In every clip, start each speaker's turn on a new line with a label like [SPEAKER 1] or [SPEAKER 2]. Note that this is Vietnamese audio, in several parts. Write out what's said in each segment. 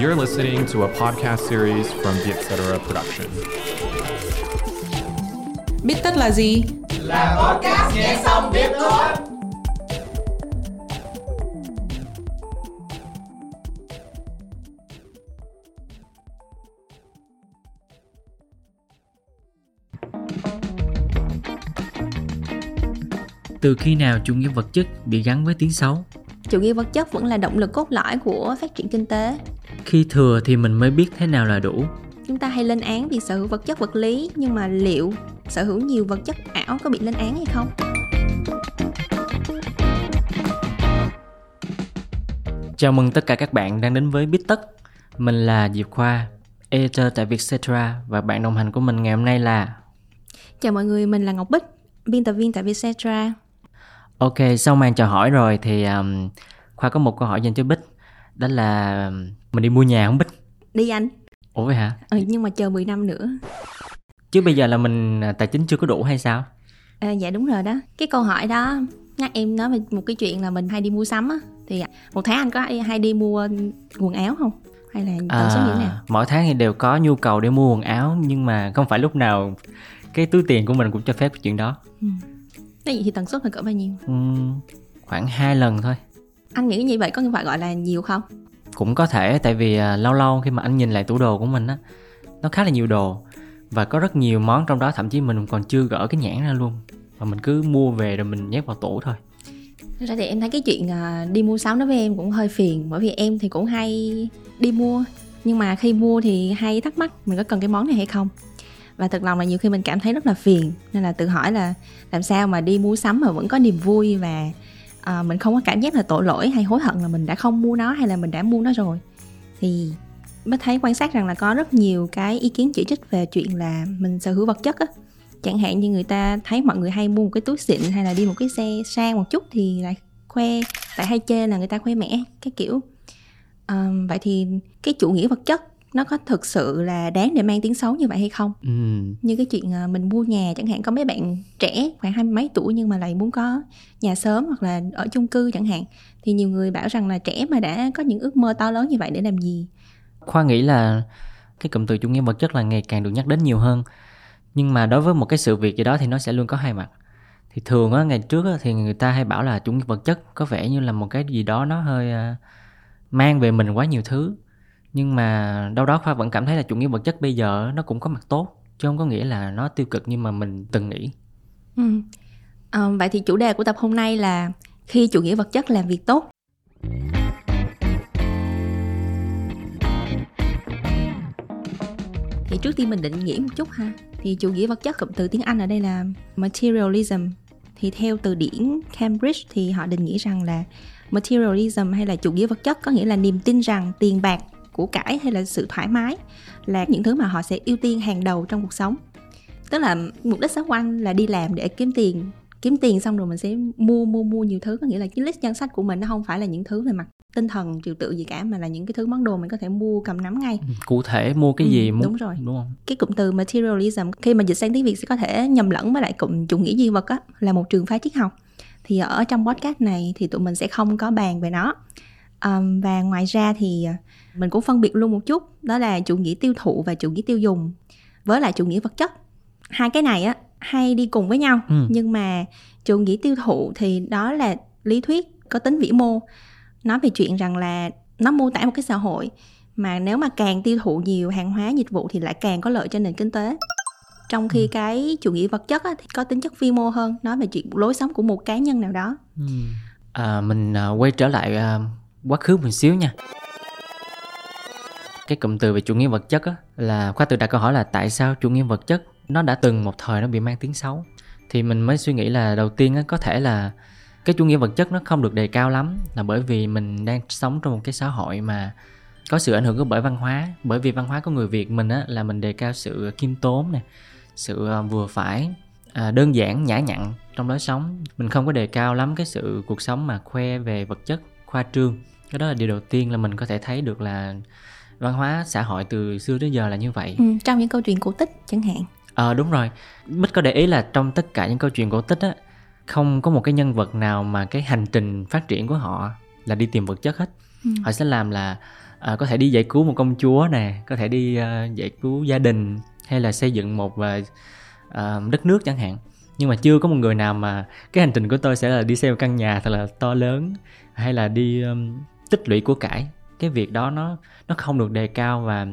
[SPEAKER 1] You're listening to a podcast series from the Etc. Production.
[SPEAKER 2] Biết tất là gì?
[SPEAKER 3] Là podcast nghe xong biết thôi.
[SPEAKER 4] Từ khi nào chủ nghĩa vật chất bị gắn với tiếng xấu?
[SPEAKER 5] Chủ nghĩa vật chất vẫn là động lực cốt lõi của phát triển kinh tế
[SPEAKER 4] Khi thừa thì mình mới biết thế nào là đủ.
[SPEAKER 5] chúng ta hay lên án việc sở hữu vật chất vật lý nhưng mà liệu sở hữu nhiều vật chất ảo có bị lên án hay không
[SPEAKER 4] Chào mừng tất cả các bạn đang đến với Biết Tất. Mình là Diệp Khoa, editor tại Vietcetera và bạn đồng hành của mình ngày hôm nay là
[SPEAKER 5] chào mọi người mình là ngọc bích biên tập viên tại vietcetera
[SPEAKER 4] Ok, sau màn chào hỏi rồi thì um, Khoa có một câu hỏi dành cho Bích. Đó là mình đi mua nhà không Bích?
[SPEAKER 5] đi anh.
[SPEAKER 4] Ủa vậy hả?
[SPEAKER 5] ừ, nhưng mà chờ 10 năm nữa.
[SPEAKER 4] Chứ bây giờ là mình à, tài chính chưa có đủ hay sao?
[SPEAKER 5] à, dạ đúng rồi đó. Cái câu hỏi đó nhắc em nói về một cái chuyện là mình hay đi mua sắm á. Thì một tháng anh có hay, đi mua quần áo không? Hay là tần số như thế nào?
[SPEAKER 4] Mỗi tháng thì đều có nhu cầu để mua quần áo Nhưng mà không phải lúc nào cái túi tiền của mình cũng cho phép cái chuyện đó
[SPEAKER 5] Thế vậy thì tần suất là cỡ bao nhiêu?
[SPEAKER 4] Ừm, Khoảng hai lần thôi.
[SPEAKER 5] Anh nghĩ như vậy có phải gọi là nhiều không?
[SPEAKER 4] Cũng có thể tại vì à, lâu lâu khi mà anh nhìn lại tủ đồ của mình á nó khá là nhiều đồ và có rất nhiều món trong đó thậm chí mình còn chưa gỡ cái nhãn ra luôn và mình cứ mua về rồi mình nhét vào tủ thôi.
[SPEAKER 5] Thật ra thì em thấy cái chuyện à, đi mua sắm đối với em cũng hơi phiền Bởi vì em thì cũng hay đi mua. Nhưng mà khi mua thì hay thắc mắc mình có cần cái món này hay không và thật lòng là nhiều khi mình cảm thấy rất là phiền. Nên là tự hỏi là làm sao mà đi mua sắm mà vẫn có niềm vui Và à, mình không có cảm giác là tội lỗi hay hối hận là mình đã không mua nó hay là mình đã mua nó rồi. Thì mới thấy quan sát rằng là có rất nhiều cái ý kiến chỉ trích về chuyện là mình sở hữu vật chất á. Chẳng hạn như người ta thấy mọi người hay mua một cái túi xịn hay là đi một cái xe sang một chút thì lại khoe tại hay chê là người ta khoe mẽ cái kiểu. Ờm, vậy thì cái chủ nghĩa vật chất nó có thực sự là đáng để mang tiếng xấu như vậy hay không?
[SPEAKER 4] Ừm,
[SPEAKER 5] như cái chuyện à, mình mua nhà chẳng hạn có mấy bạn trẻ khoảng hai mươi mấy tuổi nhưng mà lại muốn có nhà sớm hoặc là ở chung cư chẳng hạn thì nhiều người bảo rằng là trẻ mà đã có những ước mơ to lớn như vậy để làm gì?
[SPEAKER 4] Khoa nghĩ là cái cụm từ chủ nghĩa vật chất là ngày càng được nhắc đến nhiều hơn. Nhưng mà đối với một cái sự việc gì đó thì nó sẽ luôn có hai mặt. Thì thường á ngày trước á, thì người ta hay bảo là chủ nghĩa vật chất có vẻ như là một cái gì đó nó hơi à, mang về mình quá nhiều thứ nhưng mà đâu đó khoa vẫn cảm thấy là chủ nghĩa vật chất bây giờ nó cũng có mặt tốt chứ không có nghĩa là nó tiêu cực như mà mình từng nghĩ
[SPEAKER 5] Ừ. à, vậy thì chủ đề của tập hôm nay là khi chủ nghĩa vật chất làm việc tốt. Thì trước tiên mình định nghĩa một chút ha. Thì chủ nghĩa vật chất cụm từ tiếng Anh ở đây là materialism. Thì theo từ điển Cambridge thì họ định nghĩa rằng là materialism hay là chủ nghĩa vật chất có nghĩa là niềm tin rằng tiền bạc, của cải hay là sự thoải mái là những thứ mà họ sẽ ưu tiên hàng đầu trong cuộc sống. Tức là mục đích sống của anh là đi làm để kiếm tiền. Kiếm tiền xong rồi mình sẽ mua mua mua nhiều thứ. Có nghĩa là cái list danh sách của mình nó không phải là những thứ về mặt tinh thần trừu tự gì cả mà là những cái thứ món đồ mình có thể mua cầm nắm ngay.
[SPEAKER 4] Cụ thể mua cái
[SPEAKER 5] Ừ,
[SPEAKER 4] gì mua
[SPEAKER 5] đúng rồi.
[SPEAKER 4] đúng không?
[SPEAKER 5] Cái cụm từ materialism khi mà dịch sang tiếng việt sẽ có thể nhầm lẫn với lại cụm chủ nghĩa duy vật á là một trường phái triết học. Thì ở trong podcast này thì tụi mình sẽ không có bàn về nó Ờm, và ngoài ra thì à, mình cũng phân biệt luôn một chút đó là chủ nghĩa tiêu thụ và chủ nghĩa tiêu dùng với lại chủ nghĩa vật chất. Hai cái này á hay đi cùng với nhau.
[SPEAKER 4] Ừ.
[SPEAKER 5] nhưng mà chủ nghĩa tiêu thụ thì đó là lý thuyết có tính vĩ mô. Nói về chuyện rằng là nó mô tả một cái xã hội mà nếu mà càng tiêu thụ nhiều hàng hóa dịch vụ thì lại càng có lợi cho nền kinh tế. Trong khi cái chủ nghĩa vật chất á, thì có tính chất vi mô hơn nói về chuyện lối sống của một cá nhân nào đó.
[SPEAKER 4] À, mình à, quay trở lại à, quá khứ một xíu nha. Cái cụm từ về chủ nghĩa vật chất á, là khoa tự đặt câu hỏi là tại sao chủ nghĩa vật chất nó đã từng một thời nó bị mang tiếng xấu? Thì mình mới suy nghĩ là đầu tiên á, có thể là cái chủ nghĩa vật chất nó không được đề cao lắm là bởi vì mình đang sống trong một cái xã hội mà có sự ảnh hưởng của bởi văn hóa. Bởi vì văn hóa của người việt mình á là mình đề cao sự khiêm tốn nè sự ờ, vừa phải à, đơn giản nhã nhặn trong lối sống. Mình không có đề cao lắm cái sự cuộc sống mà khoe về vật chất khoa trương cái đó là điều đầu tiên là mình có thể thấy được là văn hóa xã hội từ xưa đến giờ là như vậy.
[SPEAKER 5] Ừ, trong những câu chuyện cổ tích chẳng hạn.
[SPEAKER 4] Ờ đúng rồi. Bích có để ý là trong tất cả những câu chuyện cổ tích á không có một cái nhân vật nào mà cái hành trình phát triển của họ là đi tìm vật chất hết.
[SPEAKER 5] Ừ.
[SPEAKER 4] họ sẽ làm là à, có thể đi giải cứu một công chúa nè có thể đi uh, giải cứu gia đình hay là xây dựng một uh, đất nước chẳng hạn. Nhưng mà chưa có một người nào mà cái hành trình của tôi sẽ là đi xây một căn nhà thật là to lớn hay là đi um, tích lũy của cải. Cái việc đó nó nó không được đề cao và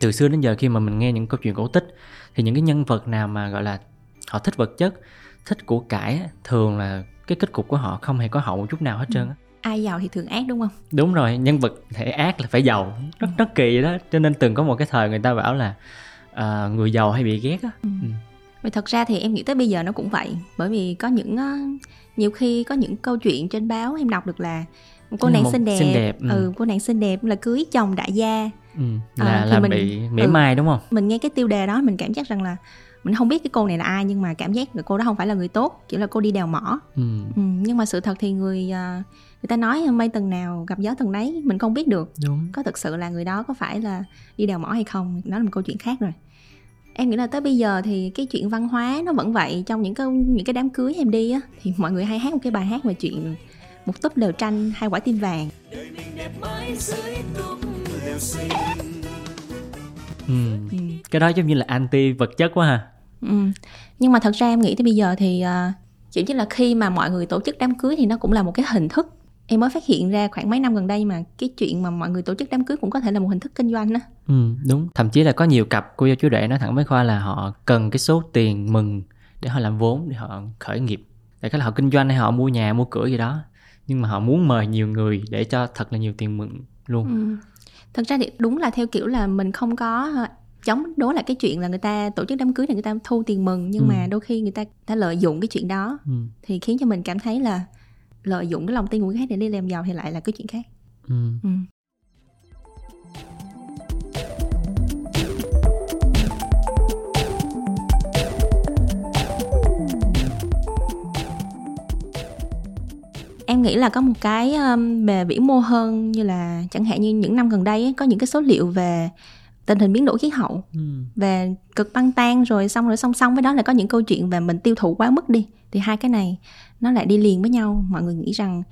[SPEAKER 4] từ xưa đến giờ khi mà mình nghe những câu chuyện cổ tích thì những cái nhân vật nào mà gọi là họ thích vật chất thích của cải thường là cái kết cục của họ không hề có hậu một chút nào hết trơn á.
[SPEAKER 5] Ai giàu thì thường ác đúng không?
[SPEAKER 4] Đúng rồi nhân vật thể ác là phải giàu. Rất rất kỳ đó. Cho nên từng có một cái thời người ta bảo là uh, người giàu hay bị ghét á. Ừ.
[SPEAKER 5] ừ. Vì thật ra thì em nghĩ tới bây giờ nó cũng vậy. Bởi vì có những uh, nhiều khi có những câu chuyện trên báo em đọc được là cô nàng xinh đẹp, xinh đẹp ừ. ừ cô nàng xinh đẹp là cưới chồng đại gia.
[SPEAKER 4] Ừ, là à, là mình, bị mỉa ừ, mai đúng không?
[SPEAKER 5] Mình nghe cái tiêu đề đó mình cảm giác rằng là mình không biết cái cô này là ai nhưng mà cảm giác là cô đó không phải là người tốt chỉ là cô đi đèo mỏ. Ừ. Ừ, nhưng mà sự thật thì người uh, người ta nói mây tầng nào gặp gió tầng đấy mình không biết được.
[SPEAKER 4] Đúng.
[SPEAKER 5] có thực sự là người đó có phải là đi đèo mỏ hay không? Đó là một câu chuyện khác rồi. Em nghĩ là tới bây giờ thì cái chuyện văn hóa nó vẫn vậy. Trong những cái những cái đám cưới em đi á thì mọi người hay hát một cái bài hát về chuyện một túp lều tranh hai quả tim vàng.
[SPEAKER 4] Ừ. ừ. cái đó giống như là anti vật chất quá ha.
[SPEAKER 5] Ừ. nhưng mà thật ra em nghĩ tới bây giờ thì uh, chỉ như là khi mà mọi người tổ chức đám cưới thì nó cũng là một cái hình thức. Em mới phát hiện ra khoảng mấy năm gần đây mà cái chuyện mà mọi người tổ chức đám cưới cũng có thể là một hình thức kinh doanh đó
[SPEAKER 4] ừ đúng. Thậm chí là có nhiều cặp cô dâu chú rể nói thẳng với khoa là họ cần cái số tiền mừng để họ làm vốn để họ khởi nghiệp. Để cái là họ kinh doanh hay họ mua nhà mua cửa gì đó nhưng mà họ muốn mời nhiều người để cho thật là nhiều tiền mừng luôn ừ.
[SPEAKER 5] thật ra thì đúng là theo kiểu là mình không có ờ, chống đối lại cái chuyện là người ta tổ chức đám cưới thì người ta thu tiền mừng nhưng ừ. mà đôi khi người ta ta lợi dụng cái chuyện đó ừ. thì khiến cho mình cảm thấy là lợi dụng cái lòng tin của người khác để đi làm giàu thì lại là cái chuyện khác ừ. Ừ. em nghĩ là có một cái um, về vĩ mô hơn như là chẳng hạn như những năm gần đây ấy, có những cái số liệu về tình hình biến đổi khí hậu ừ. về cực băng tan rồi xong rồi song song với đó là có những câu chuyện về mình tiêu thụ quá mức đi. Thì hai cái này nó lại đi liền với nhau. Mọi người nghĩ rằng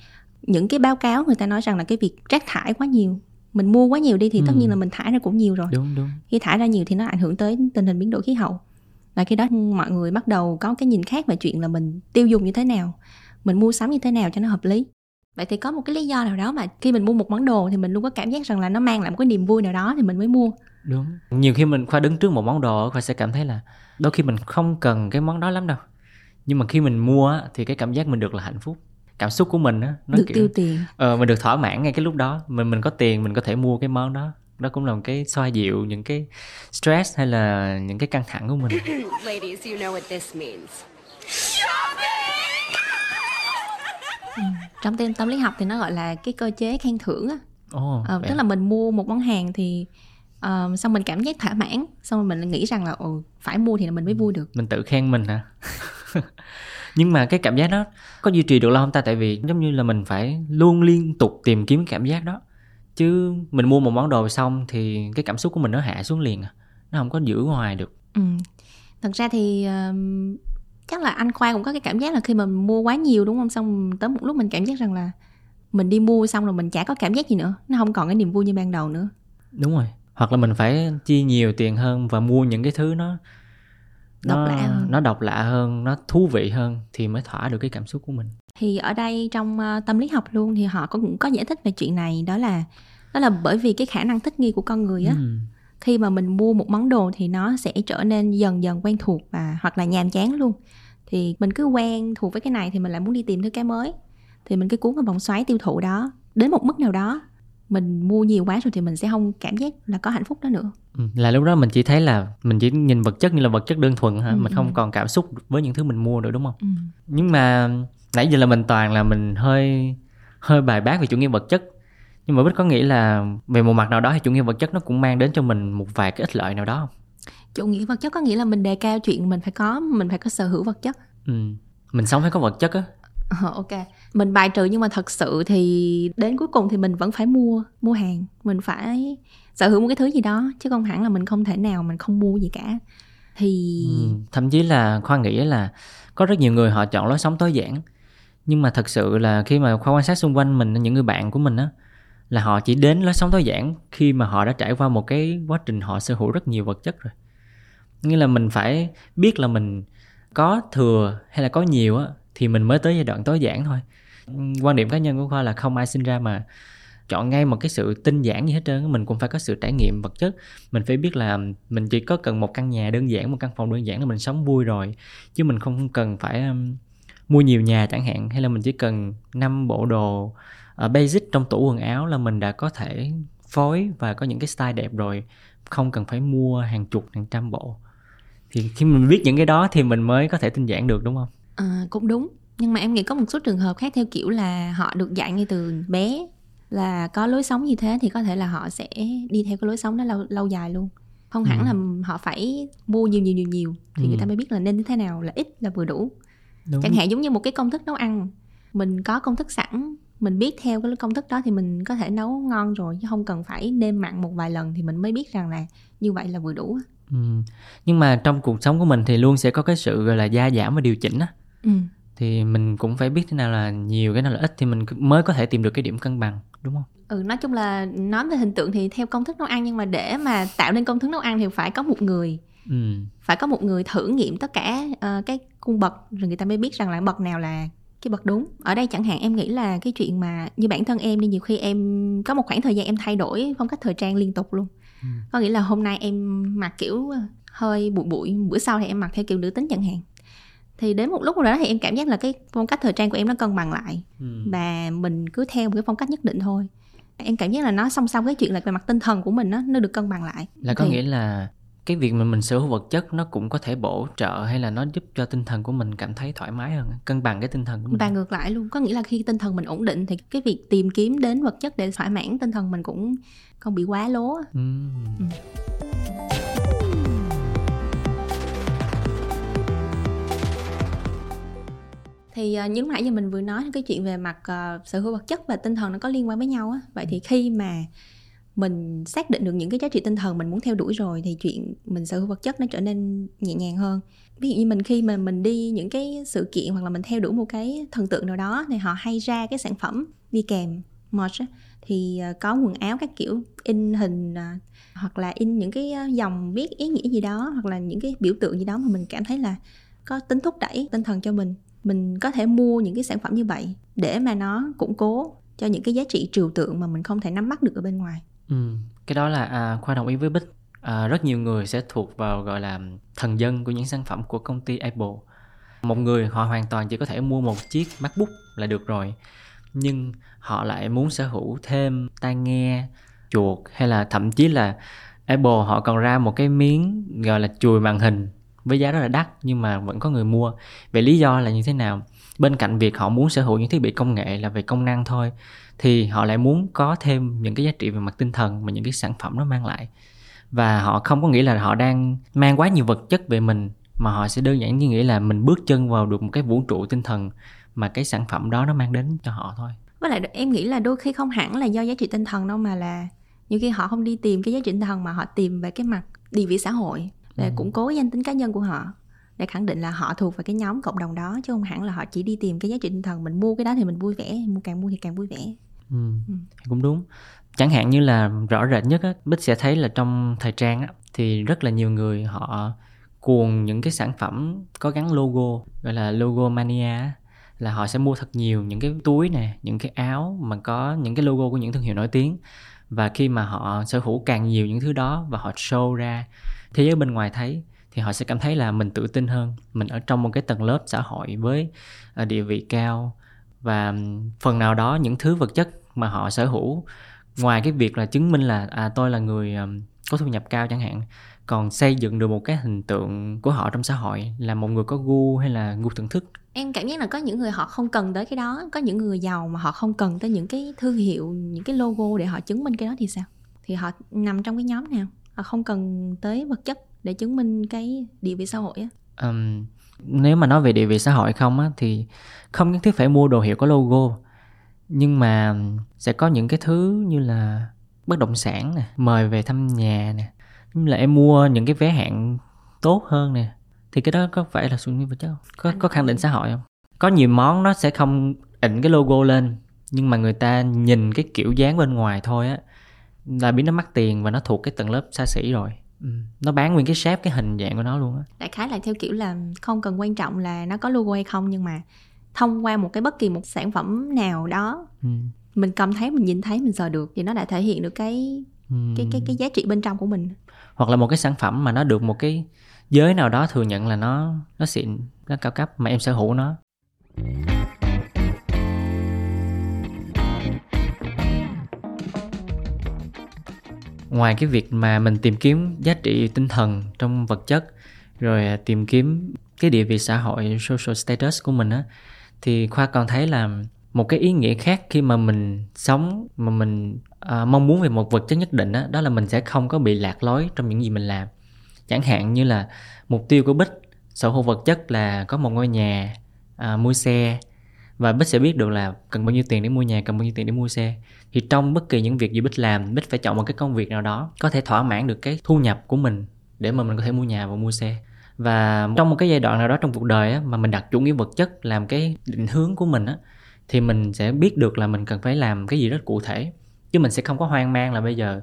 [SPEAKER 5] những cái báo cáo người ta nói rằng là cái việc rác thải quá nhiều mình mua quá nhiều đi thì ừ. tất nhiên là mình thải ra cũng nhiều rồi.
[SPEAKER 4] Đúng đúng.
[SPEAKER 5] Khi thải ra nhiều thì nó ảnh hưởng tới tình hình biến đổi khí hậu. Và khi đó mọi người bắt đầu có cái nhìn khác về chuyện là mình tiêu dùng như thế nào mình mua sắm như thế nào cho nó hợp lý. Vậy thì có một cái lý do nào đó mà khi mình mua một món đồ thì mình luôn có cảm giác rằng là nó mang lại một cái niềm vui nào đó thì mình mới mua?
[SPEAKER 4] Đúng. Nhiều khi mình khoa đứng trước một món đồ khoa sẽ cảm thấy là đôi khi mình không cần cái món đó lắm đâu. Nhưng mà khi mình mua thì cái cảm giác mình được là hạnh phúc. Cảm xúc của mình á
[SPEAKER 5] nó được kiểu, tiêu tiền.
[SPEAKER 4] Ờ mình được thỏa mãn ngay cái lúc đó. Mình mình có tiền mình có thể mua cái món đó. Đó cũng là một cái xoa dịu những cái stress hay là những cái căng thẳng của mình. Ladies, you know what this means.
[SPEAKER 5] Ừ. trong tên tâm lý học thì nó gọi là cái cơ chế khen thưởng á. Oh, ờ, tức là mình mua một món hàng thì uh, xong mình cảm giác thỏa mãn xong rồi mình nghĩ rằng là ồ phải mua thì là mình mới vui được.
[SPEAKER 4] Mình tự khen mình hả? Nhưng mà cái cảm giác đó có duy trì được lâu không ta? Tại vì giống như là mình phải luôn liên tục tìm kiếm cảm giác đó. Chứ mình mua một món đồ xong thì cái cảm xúc của mình nó hạ xuống liền à. Nó không có giữ ngoài được.
[SPEAKER 5] Ừ. thật ra thì uh, chắc là anh khoa cũng có cái cảm giác là khi mà mình mua quá nhiều đúng không? Xong tới một lúc mình cảm giác rằng là mình đi mua xong rồi mình chả có cảm giác gì nữa nó không còn cái niềm vui như ban đầu nữa.
[SPEAKER 4] Đúng rồi. Hoặc là mình phải chi nhiều tiền hơn và mua những cái thứ nó
[SPEAKER 5] độc nó, lạ hơn.
[SPEAKER 4] nó độc lạ hơn nó thú vị hơn thì mới thỏa được cái cảm xúc của mình.
[SPEAKER 5] Thì ở đây trong uh, tâm lý học luôn thì họ cũng có giải thích về chuyện này đó là đó là bởi vì cái khả năng thích nghi của con người á ừ. khi mà mình mua một món đồ thì nó sẽ trở nên dần dần quen thuộc và hoặc là nhàm chán luôn thì mình cứ quen thuộc với cái này thì mình lại muốn đi tìm thứ cái mới. Thì mình cứ cuốn vào vòng xoáy tiêu thụ đó đến một mức nào đó. Mình mua nhiều quá rồi thì mình sẽ không cảm giác là có hạnh phúc đó nữa.
[SPEAKER 4] Ừ, là lúc đó mình chỉ thấy là mình chỉ nhìn vật chất như là vật chất đơn thuần hả? Ừ, mình không ừ. còn cảm xúc với những thứ mình mua nữa đúng không? Ừ. nhưng mà nãy giờ là mình toàn là mình hơi hơi bài bác về chủ nghĩa vật chất. Nhưng mà bích có nghĩ là về một mặt nào đó thì chủ nghĩa vật chất nó cũng mang đến cho mình một vài cái ích lợi nào đó không
[SPEAKER 5] chủ nghĩa vật chất có nghĩa là mình đề cao chuyện mình phải có mình phải có sở hữu vật chất.
[SPEAKER 4] Ừ. Mình sống phải có vật chất á.
[SPEAKER 5] Ờ, ok. Mình bài trừ nhưng mà thật sự thì đến cuối cùng thì mình vẫn phải mua mua hàng. Mình phải sở hữu một cái thứ gì đó chứ không hẳn là mình không thể nào mình không mua gì cả. Thì
[SPEAKER 4] ừ, thậm chí là khoa nghĩ là có rất nhiều người họ chọn lối sống tối giản. Nhưng mà thật sự là khi mà khoa quan sát xung quanh mình những người bạn của mình á là họ chỉ đến lối sống tối giản khi mà họ đã trải qua một cái quá trình họ sở hữu rất nhiều vật chất rồi nghĩa là mình phải biết là mình có thừa hay là có nhiều á thì mình mới tới giai đoạn tối giản thôi. Quan điểm cá nhân của khoa là không ai sinh ra mà chọn ngay một cái sự tinh giản như hết trơn mình cũng phải có sự trải nghiệm vật chất. Mình phải biết là mình chỉ có cần một căn nhà đơn giản một căn phòng đơn giản là mình sống vui rồi chứ mình không cần phải um, mua nhiều nhà chẳng hạn hay là mình chỉ cần năm bộ đồ uh, basic trong tủ quần áo là mình đã có thể phối và có những cái style đẹp rồi không cần phải mua hàng chục hàng trăm bộ thì khi mình biết những cái đó thì mình mới có thể tinh giản được đúng không
[SPEAKER 5] à, cũng đúng nhưng mà em nghĩ có một số trường hợp khác theo kiểu là họ được dạy ngay từ bé là có lối sống như thế thì có thể là họ sẽ đi theo cái lối sống đó lâu lâu dài luôn không hẳn ừ. là họ phải mua nhiều nhiều nhiều nhiều thì ừ. người ta mới biết là nên như thế nào là ít là vừa đủ Đúng. chẳng hạn giống như một cái công thức nấu ăn mình có công thức sẵn mình biết theo cái công thức đó thì mình có thể nấu ngon rồi chứ không cần phải nêm mặn một vài lần thì mình mới biết rằng là như vậy là vừa đủ
[SPEAKER 4] ừ. nhưng mà trong cuộc sống của mình thì luôn sẽ có cái sự gọi là gia giảm và điều chỉnh á ừ. thì mình cũng phải biết thế nào là nhiều cái nào là ít thì mình mới có thể tìm được cái điểm cân bằng đúng không
[SPEAKER 5] ừ nói chung là nói về hình tượng thì theo công thức nấu ăn nhưng mà để mà tạo nên công thức nấu ăn thì phải có một người ừ. phải có một người thử nghiệm tất cả uh, cái cung bậc rồi người ta mới biết rằng là bậc nào là cái bậc đúng ở đây chẳng hạn em nghĩ là cái chuyện mà như bản thân em đi nhiều khi em có một khoảng thời gian em thay đổi phong cách thời trang liên tục luôn ừ. có nghĩa là hôm nay em mặc kiểu hơi bụi bụi bữa sau thì em mặc theo kiểu nữ tính chẳng hạn thì đến một lúc nào đó thì em cảm giác là cái phong cách thời trang của em nó cân bằng lại ừ. và mình cứ theo một cái phong cách nhất định thôi em cảm giác là nó song song cái chuyện là về mặt tinh thần của mình nó nó được cân bằng lại
[SPEAKER 4] là có thì... nghĩa là cái việc mà mình sở hữu vật chất nó cũng có thể bổ trợ hay là nó giúp cho tinh thần của mình cảm thấy thoải mái hơn cân bằng cái tinh thần của mình
[SPEAKER 5] và ngược lại luôn có nghĩa là khi tinh thần mình ổn định thì cái việc tìm kiếm đến vật chất để thỏa mãn tinh thần mình cũng không bị quá lố ừ. Ừ. thì uh, như lúc nãy giờ mình vừa nói cái chuyện về mặt uh, sở hữu vật chất và tinh thần nó có liên quan với nhau á vậy thì khi mà mình xác định được những cái giá trị tinh thần mình muốn theo đuổi rồi thì chuyện mình sở hữu vật chất nó trở nên nhẹ nhàng hơn. Ví dụ như mình khi mà mình đi những cái sự kiện hoặc là mình theo đuổi một cái thần tượng nào đó thì họ hay ra cái sản phẩm đi kèm merch thì ờ, có quần áo các kiểu in hình ờ, hoặc là in những cái ờ, dòng viết ý nghĩa gì đó hoặc là những cái biểu tượng gì đó mà mình cảm thấy là có tính thúc đẩy tinh thần cho mình mình có thể mua những cái sản phẩm như vậy để mà nó củng cố cho những cái giá trị trừu tượng mà mình không thể nắm bắt được ở bên ngoài
[SPEAKER 4] ừ. cái đó là à, khoa đồng ý với bích. À, rất nhiều người sẽ thuộc vào gọi là thần dân của những sản phẩm của công ty apple. Một người họ hoàn toàn chỉ có thể mua một chiếc macbook là được rồi nhưng họ lại muốn sở hữu thêm tai nghe chuột hay là thậm chí là apple họ còn ra một cái miếng gọi là chùi màn hình với giá rất là đắt nhưng mà vẫn có người mua. Vậy lý do là như thế nào? Bên cạnh việc họ muốn sở hữu những thiết bị công nghệ là về công năng thôi thì họ lại muốn có thêm những cái giá trị về mặt tinh thần mà những cái sản phẩm nó mang lại. Và họ không có nghĩ là họ đang mang quá nhiều vật chất về mình mà họ sẽ đơn giản như nghĩ là mình bước chân vào được một cái vũ trụ tinh thần mà cái sản phẩm đó nó mang đến cho họ thôi.
[SPEAKER 5] Với lại em nghĩ là đôi khi không hẳn là do giá trị tinh thần đâu mà là nhiều khi họ không đi tìm cái giá trị tinh thần mà họ tìm về cái mặt địa vị xã hội để ừ. củng cố danh tính cá nhân của họ để khẳng định là họ thuộc vào cái nhóm cộng đồng đó chứ không hẳn là họ chỉ đi tìm cái giá trị tinh thần mình mua cái đó thì mình vui vẻ mua càng mua thì càng vui vẻ
[SPEAKER 4] ừ. Ừ. cũng đúng chẳng hạn như là rõ rệt nhất á bích sẽ thấy là trong thời trang á thì rất là nhiều người họ cuồng những cái sản phẩm có gắn logo gọi là logo mania là họ sẽ mua thật nhiều những cái túi nè những cái áo mà có những cái logo của những thương hiệu nổi tiếng và khi mà họ sở hữu càng nhiều những thứ đó và họ show ra thế giới bên ngoài thấy thì họ sẽ cảm thấy là mình tự tin hơn mình ở trong một cái tầng lớp xã hội với ờ, địa vị cao và phần nào đó những thứ vật chất mà họ sở hữu. Ngoài cái việc là chứng minh là à tôi là người có thu nhập cao chẳng hạn còn xây dựng được một cái hình tượng của họ trong xã hội là một người có gu hay là gu thưởng thức?
[SPEAKER 5] Em cảm giác là có những người họ không cần tới cái đó có những người giàu mà họ không cần tới những cái thương hiệu những cái logo để họ chứng minh cái đó thì sao? Thì họ nằm trong cái nhóm nào? Họ không cần tới vật chất để chứng minh cái địa vị xã hội á.
[SPEAKER 4] Um, nếu mà nói về địa vị xã hội không á thì không nhất thiết phải mua đồ hiệu có logo nhưng mà sẽ có những cái thứ như là bất động sản nè mời về thăm nhà nè như là em mua những cái vé hạng tốt hơn nè. Thì cái đó có phải là xu hướng vật chất không? Có có khẳng định xã hội không? Có nhiều món nó sẽ không ịnh cái logo lên nhưng mà người ta nhìn cái kiểu dáng bên ngoài thôi á là biết nó mắc tiền và nó thuộc cái tầng lớp xa xỉ rồi. Ừ. nó bán nguyên cái shape cái hình dạng của nó luôn á.
[SPEAKER 5] Đại khái là theo kiểu là không cần quan trọng là nó có logo hay không nhưng mà thông qua một cái bất kỳ một sản phẩm nào đó ừ. mình cầm thấy mình nhìn thấy mình sờ được thì nó đã thể hiện được cái ừ. cái cái cái giá trị bên trong của mình
[SPEAKER 4] hoặc là một cái sản phẩm mà nó được một cái giới nào đó thừa nhận là nó nó xịn nó cao cấp mà em sở hữu nó ngoài cái việc mà mình tìm kiếm giá trị tinh thần trong vật chất rồi tìm kiếm cái địa vị xã hội social status của mình á thì khoa còn thấy là một cái ý nghĩa khác khi mà mình sống mà mình à, mong muốn về một vật chất nhất định đó, đó là mình sẽ không có bị lạc lối trong những gì mình làm. Chẳng hạn như là mục tiêu của bích sở hữu vật chất là có một ngôi nhà à, mua xe. Và bích sẽ biết được là cần bao nhiêu tiền để mua nhà cần bao nhiêu tiền để mua xe. Thì trong bất kỳ những việc gì bích làm bích phải chọn một cái công việc nào đó có thể thỏa mãn được cái thu nhập của mình để mà mình có thể mua nhà và mua xe và trong một cái giai đoạn nào đó trong cuộc đời á, mà mình đặt chủ nghĩa vật chất làm cái định hướng của mình á, thì mình sẽ biết được là mình cần phải làm cái gì rất cụ thể. Chứ mình sẽ không có hoang mang là bây giờ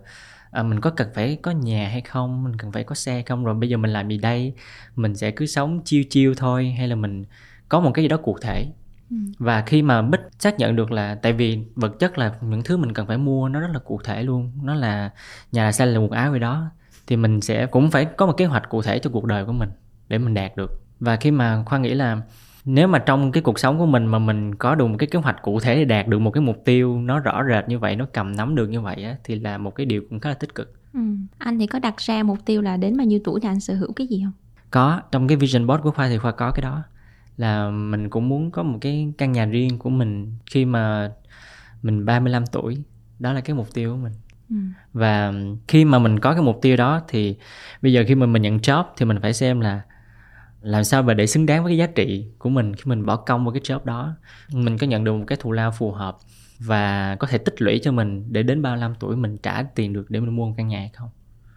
[SPEAKER 4] à, mình có cần phải có nhà hay không mình cần phải có xe không rồi bây giờ mình làm gì đây? Mình sẽ cứ sống chiêu chiêu thôi hay là mình có một cái gì đó cụ thể? Ừ. và khi mà bích xác nhận được là tại vì vật chất là những thứ mình cần phải mua nó rất là cụ thể luôn nó là nhà là xe là một áo gì đó thì mình sẽ cũng phải có một kế hoạch cụ thể cho cuộc đời của mình để mình đạt được. Và khi mà khoa nghĩ là nếu mà trong cái cuộc sống của mình mà mình có được một cái kế hoạch cụ thể để đạt được một cái mục tiêu nó rõ rệt như vậy nó cầm nắm được như vậy á thì là một cái điều cũng khá là tích cực.
[SPEAKER 5] Ừ. anh thì có đặt ra mục tiêu là đến bao nhiêu tuổi thì anh sở hữu cái gì không?
[SPEAKER 4] Có trong cái vision board của khoa thì khoa có cái đó. Là mình cũng muốn có một cái căn nhà riêng của mình khi mà mình 35 tuổi. Đó là cái mục tiêu của mình. Ừ. và khi mà mình có cái mục tiêu đó thì bây giờ khi mà mình nhận job thì mình phải xem là làm sao mà để xứng đáng với cái giá trị của mình khi mình bỏ công vào cái job đó? Mình có nhận được một cái thù lao phù hợp và có thể tích lũy cho mình để đến 35 tuổi mình trả tiền được để mình mua một căn nhà hay không?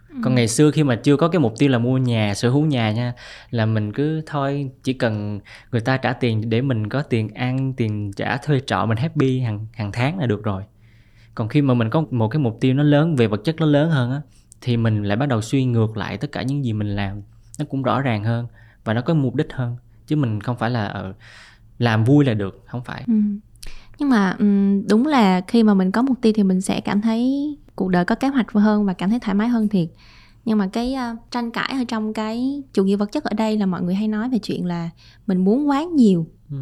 [SPEAKER 4] Ừ. còn ngày xưa khi mà chưa có cái mục tiêu là mua nhà sở hữu nhà nha là mình cứ thôi chỉ cần người ta trả tiền để mình có tiền ăn tiền trả thuê trọ mình happy hàng hàng tháng là được rồi. Còn khi mà mình có một cái mục tiêu nó lớn về vật chất nó lớn hơn á thì mình lại bắt đầu suy ngược lại tất cả những gì mình làm nó cũng rõ ràng hơn và nó có mục đích hơn chứ mình không phải là uh, làm vui là được không phải ừ.
[SPEAKER 5] nhưng mà um, đúng là khi mà mình có mục tiêu thì mình sẽ cảm thấy cuộc đời có kế hoạch hơn và cảm thấy thoải mái hơn thiệt nhưng mà cái uh, tranh cãi ở trong cái chủ nghĩa vật chất ở đây là mọi người hay nói về chuyện là mình muốn quá nhiều ừ.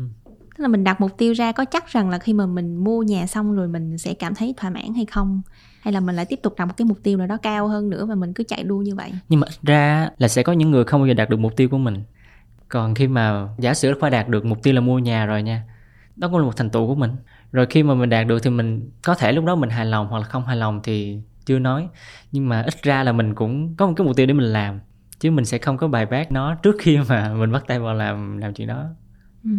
[SPEAKER 5] Tức là mình đặt mục tiêu ra có chắc rằng là khi mà mình mua nhà xong rồi mình sẽ cảm thấy thỏa mãn hay không? Hay là mình lại tiếp tục đặt một cái mục tiêu nào đó cao hơn nữa và mình cứ chạy đua như vậy?
[SPEAKER 4] Nhưng mà ra là sẽ có những người không bao giờ đạt được mục tiêu của mình. Còn khi mà giả sử phải đạt được mục tiêu là mua nhà rồi nha đó cũng là một thành tựu của mình. Rồi khi mà mình đạt được thì mình có thể lúc đó mình hài lòng hoặc là không hài lòng thì chưa nói. Nhưng mà ít ra là mình cũng có một cái mục tiêu để mình làm chứ mình sẽ không có bài bác nó trước khi mà mình bắt tay vào làm làm chuyện đó.
[SPEAKER 5] Ừ.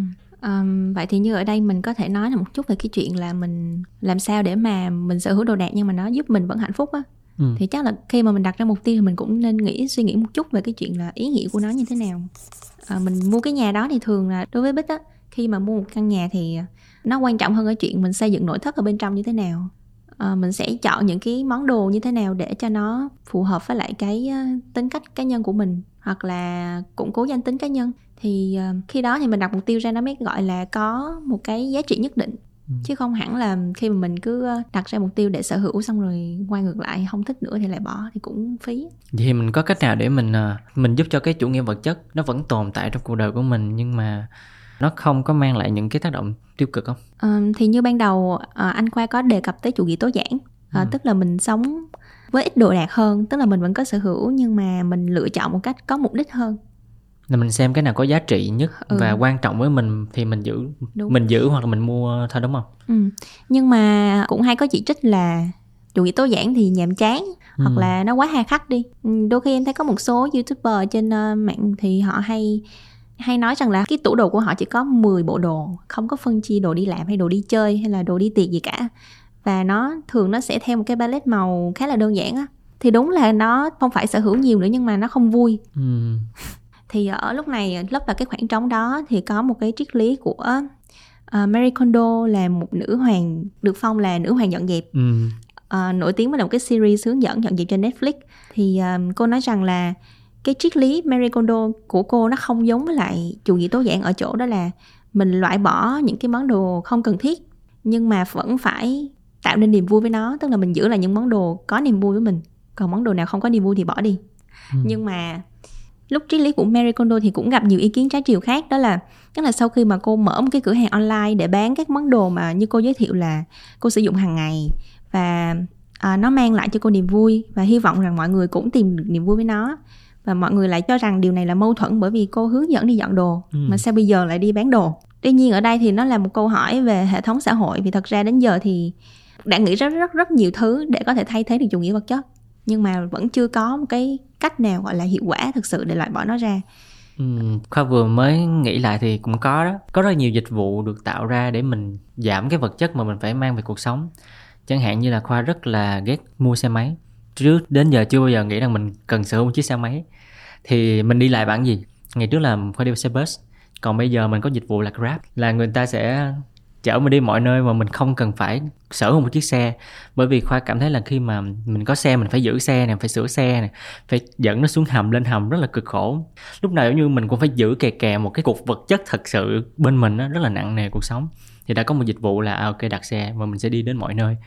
[SPEAKER 5] Um, vậy thì như ở đây mình có thể nói là một chút về cái chuyện là mình làm sao để mà mình sở hữu đồ đạc nhưng mà nó giúp mình vẫn hạnh phúc á. Ừ. thì chắc là khi mà mình đặt ra mục tiêu thì mình cũng nên nghĩ suy nghĩ một chút về cái chuyện là ý nghĩa của nó như thế nào. À, mình mua cái nhà đó thì thường là đối với bích á khi mà mua một căn nhà thì nó quan trọng hơn ở chuyện mình xây dựng nội thất ở bên trong như thế nào. À, mình sẽ chọn những cái món đồ như thế nào để cho nó phù hợp với lại cái tính cách cá nhân của mình hoặc là củng cố danh tính cá nhân thì uh, khi đó thì mình đặt mục tiêu ra nó mới gọi là có một cái giá trị nhất định ừ. chứ không hẳn là khi mà mình cứ đặt ra mục tiêu để sở hữu xong rồi quay ngược lại không thích nữa thì lại bỏ thì cũng phí
[SPEAKER 4] vậy thì mình có cách nào để mình ờ, mình giúp cho cái chủ nghĩa vật chất nó vẫn tồn tại trong cuộc đời của mình nhưng mà nó không có mang lại những cái tác động tiêu cực không
[SPEAKER 5] um, thì như ban đầu anh khoa có đề cập tới chủ nghĩa tối giản uh, ừ. tức là mình sống với ít đồ đạc hơn tức là mình vẫn có sở hữu nhưng mà mình lựa chọn một cách có mục đích hơn
[SPEAKER 4] là mình xem cái nào có giá trị nhất ừ. và quan trọng với mình thì mình giữ đúng. mình giữ hoặc là mình mua thôi đúng không
[SPEAKER 5] ừ. nhưng mà cũng hay có chỉ trích là chủ nghĩa tối giản thì nhàm chán ừ. hoặc là nó quá hà khắc đi ừ, đôi khi em thấy có một số youtuber trên uh, mạng thì họ hay hay nói rằng là cái tủ đồ của họ chỉ có 10 bộ đồ không có phân chia đồ đi làm hay đồ đi chơi hay là đồ đi tiệc gì cả và nó thường nó sẽ theo một cái palette màu khá là đơn giản á. Thì đúng là nó không phải sở hữu nhiều nữa nhưng mà nó không vui. Ừ. Thì ở lúc này lấp vào cái khoảng trống đó thì có một cái triết lý của uh, Marie Kondo là một nữ hoàng được phong là nữ hoàng dọn dẹp.
[SPEAKER 4] Ừ.
[SPEAKER 5] uh, nổi tiếng với một cái series hướng dẫn dọn dẹp trên Netflix. Thì um, cô nói rằng là cái triết lý Marie Kondo của cô nó không giống với lại chủ nghĩa tối giản ở chỗ đó là mình loại bỏ những cái món đồ không cần thiết nhưng mà vẫn phải tạo nên niềm vui với nó tức là mình giữ lại những món đồ có niềm vui với mình còn món đồ nào không có niềm vui thì bỏ đi ừ. nhưng mà lúc triết lý của Marie Kondo thì cũng gặp nhiều ý kiến trái chiều khác đó là tức là sau khi mà cô mở một cái cửa hàng online để bán các món đồ mà như cô giới thiệu là cô sử dụng hàng ngày và à, nó mang lại cho cô niềm vui và hy vọng rằng mọi người cũng tìm được niềm vui với nó và mọi người lại cho rằng điều này là mâu thuẫn bởi vì cô hướng dẫn đi dọn đồ ừ. mà sao bây giờ lại đi bán đồ tuy nhiên ở đây thì nó là một câu hỏi về hệ thống xã hội vì thật ra đến giờ thì đã nghĩ rất rất rất nhiều thứ để có thể thay thế được chủ nghĩa vật chất. Nhưng mà vẫn chưa có một cái cách nào gọi là hiệu quả thực sự để loại bỏ nó ra.
[SPEAKER 4] Ừ, khoa vừa mới nghĩ lại thì cũng có đó. Có rất nhiều dịch vụ được tạo ra để mình giảm cái vật chất mà mình phải mang về cuộc sống. Chẳng hạn như là khoa rất là ghét mua xe máy. Trước đến giờ chưa bao giờ nghĩ rằng mình cần sở hữu một chiếc xe máy. Thì mình đi lại bằng gì? Ngày trước là khoa đi xe bus. Còn bây giờ mình có dịch vụ là grab. Là người ta sẽ chở mình đi mọi nơi mà mình không cần phải sở hữu một chiếc xe. Bởi vì khoa cảm thấy là khi mà mình có xe mình phải giữ xe này phải sửa xe này phải dẫn nó xuống hầm lên hầm rất là cực khổ. Lúc nào giống như mình cũng phải giữ kè kè một cái cục vật chất thật sự bên mình đó, rất là nặng nề cuộc sống. Thì đã có một dịch vụ là à, ok đặt xe và mình sẽ đi đến mọi nơi.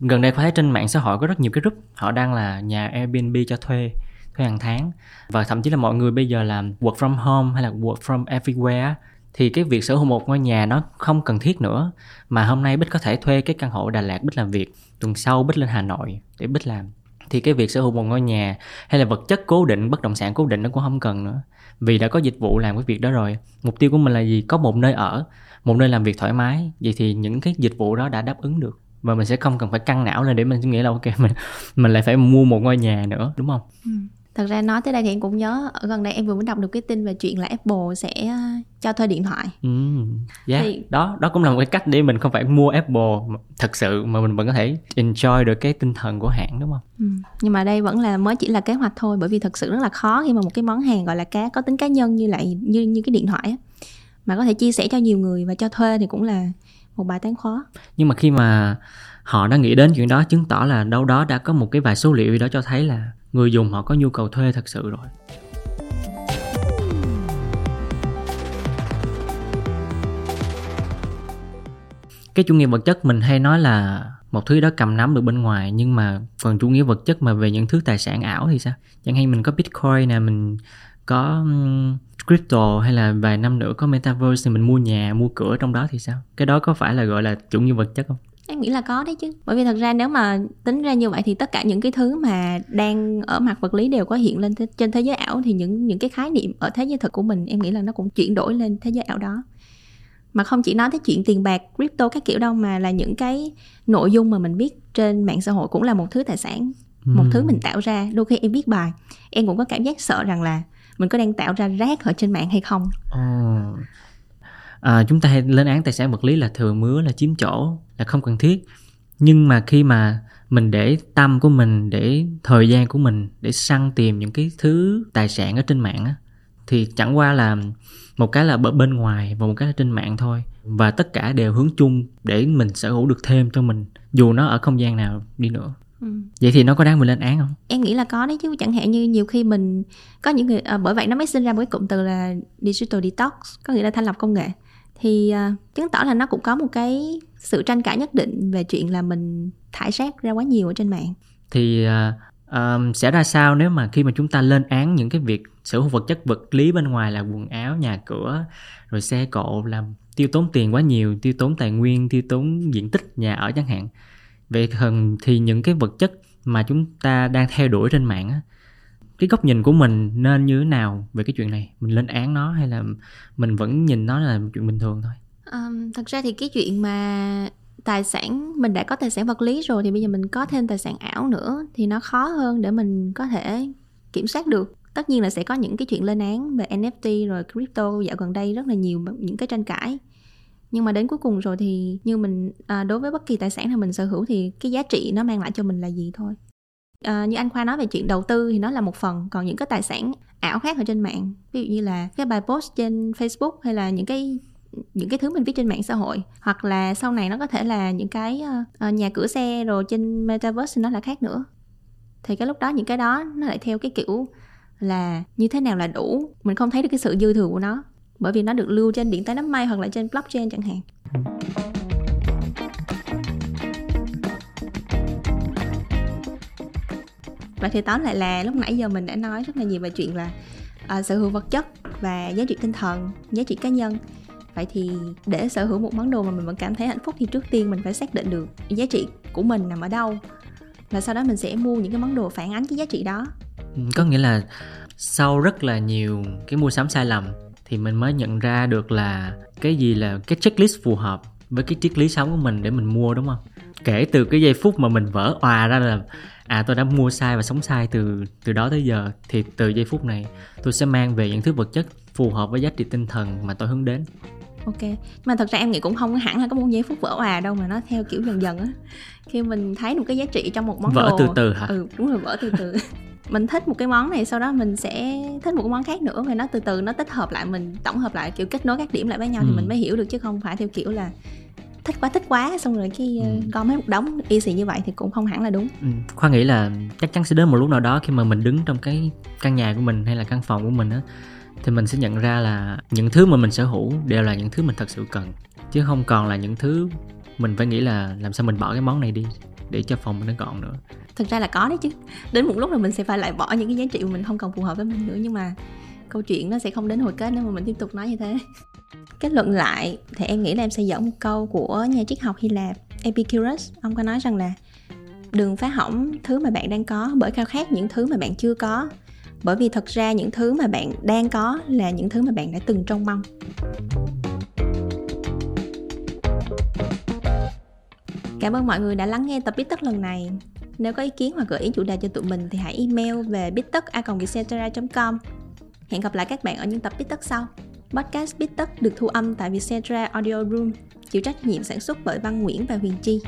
[SPEAKER 4] Gần đây khoa thấy trên mạng xã hội có rất nhiều cái group họ đang là nhà Airbnb cho thuê thuê hàng tháng. Và thậm chí là mọi người bây giờ làm work from home hay là work from everywhere thì cái việc sở hữu một ngôi nhà nó không cần thiết nữa. Mà hôm nay bích có thể thuê cái căn hộ đà lạt bích làm việc, tuần sau bích lên hà nội để bích làm. Thì cái việc sở hữu một ngôi nhà hay là vật chất cố định, bất động sản cố định nó cũng không cần nữa. Vì đã có dịch vụ làm cái việc đó rồi, mục tiêu của mình là gì? Có một nơi ở, một nơi làm việc thoải mái. Vậy thì những cái dịch vụ đó đã đáp ứng được. Và mình sẽ không cần phải căng não lên để mình nghĩ là, ok, mình mình lại phải mua một ngôi nhà nữa, đúng không? Ừ
[SPEAKER 5] thật ra nói tới đây thì em cũng nhớ ở gần đây em vừa mới đọc được cái tin về chuyện là Apple sẽ ờ, cho thuê điện thoại.
[SPEAKER 4] Ừ, yeah. thì... đó đó cũng là một cái cách để mình không phải mua Apple thật sự mà mình vẫn có thể enjoy được cái tinh thần của hãng đúng không?
[SPEAKER 5] Ừ. Nhưng mà đây vẫn là mới chỉ là kế hoạch thôi bởi vì thật sự rất là khó khi mà một cái món hàng gọi là cá có tính cá nhân như lại như như cái điện thoại mà có thể chia sẻ cho nhiều người và cho thuê thì cũng là một bài toán khó.
[SPEAKER 4] Nhưng mà khi mà họ đã nghĩ đến chuyện đó chứng tỏ là đâu đó đã có một cái vài số liệu đó cho thấy là người dùng họ có nhu cầu thuê thật sự rồi. Cái chủ nghĩa vật chất mình hay nói là một thứ đó cầm nắm được bên ngoài, nhưng mà phần chủ nghĩa vật chất mà về những thứ tài sản ảo thì sao? Chẳng hạn mình có bitcoin nè, mình có crypto hay là vài năm nữa có metaverse thì mình mua nhà, mua cửa trong đó thì sao? Cái đó có phải là gọi là chủ nghĩa vật chất không?
[SPEAKER 5] Em nghĩ là có đấy chứ. Bởi vì thật ra nếu mà tính ra như vậy thì tất cả những cái thứ mà đang ở mặt vật lý đều có hiện lên trên thế giới ảo thì những những cái khái niệm ở thế giới thực của mình em nghĩ là nó cũng chuyển đổi lên thế giới ảo đó. Mà không chỉ nói tới chuyện tiền bạc crypto các kiểu đâu mà là những cái nội dung mà mình biết trên mạng xã hội cũng là một thứ tài sản một thứ mình tạo ra. Đôi khi em viết bài em cũng có cảm giác sợ rằng là mình có đang tạo ra rác ở trên mạng hay không.
[SPEAKER 4] Oh à, chúng ta hay lên án tài sản vật lý là thừa mứa là chiếm chỗ là không cần thiết. Nhưng mà khi mà mình để tâm của mình để thời gian của mình để săn tìm những cái thứ tài sản ở trên mạng á thì chẳng qua là một cái là bên ngoài và một cái là trên mạng thôi. Và tất cả đều hướng chung để mình sở hữu được thêm cho mình dù nó ở không gian nào đi nữa. Ừ. vậy thì nó có đáng mình lên án không?
[SPEAKER 5] Em nghĩ là có đấy chứ. Chẳng hạn như nhiều khi mình có những người à, bởi vậy nó mới sinh ra một cái cụm từ là digital detox có nghĩa là thanh lọc công nghệ thì uh, chứng tỏ là nó cũng có một cái sự tranh cãi nhất định về chuyện là mình thải rác ra quá nhiều ở trên mạng.
[SPEAKER 4] Thì uh, um, sẽ ra sao nếu mà khi mà chúng ta lên án những cái việc sở hữu vật chất vật lý bên ngoài là quần áo nhà cửa rồi xe cộ làm tiêu tốn tiền quá nhiều tiêu tốn tài nguyên tiêu tốn diện tích nhà ở chẳng hạn. Vậy thì những cái vật chất mà chúng ta đang theo đuổi trên mạng á cái góc nhìn của mình nên như thế nào về cái chuyện này? Mình lên án nó hay là mình vẫn nhìn nó là một chuyện bình thường thôi?
[SPEAKER 5] Um, thật ra thì cái chuyện mà tài sản mình đã có tài sản vật lý rồi thì bây giờ mình có thêm tài sản ảo nữa thì nó khó hơn để mình có thể kiểm soát được. Tất nhiên là sẽ có những cái chuyện lên án về NFT rồi crypto dạo gần đây rất là nhiều những cái tranh cãi. Nhưng mà đến cuối cùng rồi thì như mình à, đối với bất kỳ tài sản nào mình sở hữu thì cái giá trị nó mang lại cho mình là gì thôi à, như anh khoa nói về chuyện đầu tư thì nó là một phần còn những cái tài sản ảo khác ở trên mạng ví dụ như là cái bài post trên facebook hay là những cái những cái thứ mình viết trên mạng xã hội hoặc là sau này nó có thể là những cái uh, nhà cửa xe rồi trên metaverse nó là khác nữa. Thì cái lúc đó những cái đó nó lại theo cái kiểu là như thế nào là đủ mình không thấy được cái sự dư thừa của nó bởi vì nó được lưu trên điện toán đám mây hoặc là trên blockchain chẳng hạn. Và thì tóm lại là lúc nãy giờ mình đã nói rất là nhiều về chuyện là uh, sở hữu vật chất và giá trị tinh thần giá trị cá nhân. Vậy thì để sở hữu một món đồ mà mình vẫn cảm thấy hạnh phúc thì trước tiên mình phải xác định được giá trị của mình nằm ở đâu. Và sau đó mình sẽ mua những cái món đồ phản ánh cái giá trị đó.
[SPEAKER 4] Ừ, có nghĩa là sau rất là nhiều cái mua sắm sai lầm thì mình mới nhận ra được là cái gì là cái checklist phù hợp với cái triết lý sống của mình để mình mua đúng không? Kể từ cái giây phút mà mình vỡ òa ra là à tôi đã mua sai và sống sai từ từ đó tới giờ thì từ giây phút này tôi sẽ mang về những thứ vật chất phù hợp với giá trị tinh thần mà tôi hướng đến.
[SPEAKER 5] Ok mà thật ra em nghĩ cũng không hẳn là có một giây phút vỡ òa đâu mà nó theo kiểu dần dần á. Khi mình thấy một cái giá trị trong một món
[SPEAKER 4] vỡ
[SPEAKER 5] đồ.
[SPEAKER 4] từ từ hả?
[SPEAKER 5] Ừ đúng rồi vỡ từ từ. Mình thích một cái món này sau đó mình sẽ thích một cái món khác nữa và nó từ từ nó tích hợp lại mình tổng hợp lại kiểu kết nối các điểm lại với nhau ừ. thì mình mới hiểu được chứ không phải theo kiểu là thích quá thích quá xong rồi khi ừ. gom hết một đống easy như vậy thì cũng không hẳn là đúng
[SPEAKER 4] ừ. khoa nghĩ là chắc chắn sẽ đến một lúc nào đó khi mà mình đứng trong cái căn nhà của mình hay là căn phòng của mình á thì mình sẽ nhận ra là những thứ mà mình sở hữu đều là những thứ mình thật sự cần chứ không còn là những thứ mình phải nghĩ là làm sao mình bỏ cái món này đi để cho phòng mình nó gọn nữa
[SPEAKER 5] thực ra là có đấy chứ đến một lúc là mình sẽ phải lại bỏ những cái giá trị mà mình không còn phù hợp với mình nữa nhưng mà câu chuyện nó sẽ không đến hồi kết nếu mà mình tiếp tục nói như thế kết luận lại, thì em nghĩ là em sẽ dẫn một câu của nhà triết học Hy Lạp, Epicurus ông có nói rằng là, đừng phá hỏng thứ mà bạn đang có, bởi khao khát những thứ mà bạn chưa có bởi vì thật ra những thứ mà bạn đang có là những thứ mà bạn đã từng trông mong Cảm ơn mọi người đã lắng nghe tập Bít Tất lần này. Nếu có ý kiến hoặc gợi ý chủ đề cho tụi mình thì hãy email về bittất.com Hẹn gặp lại các bạn ở những tập Bít Tất sau. Podcast Bít Tất được thu âm tại Vietcetera Audio Room, chịu trách nhiệm sản xuất bởi Văn Nguyễn và Huyền Chi.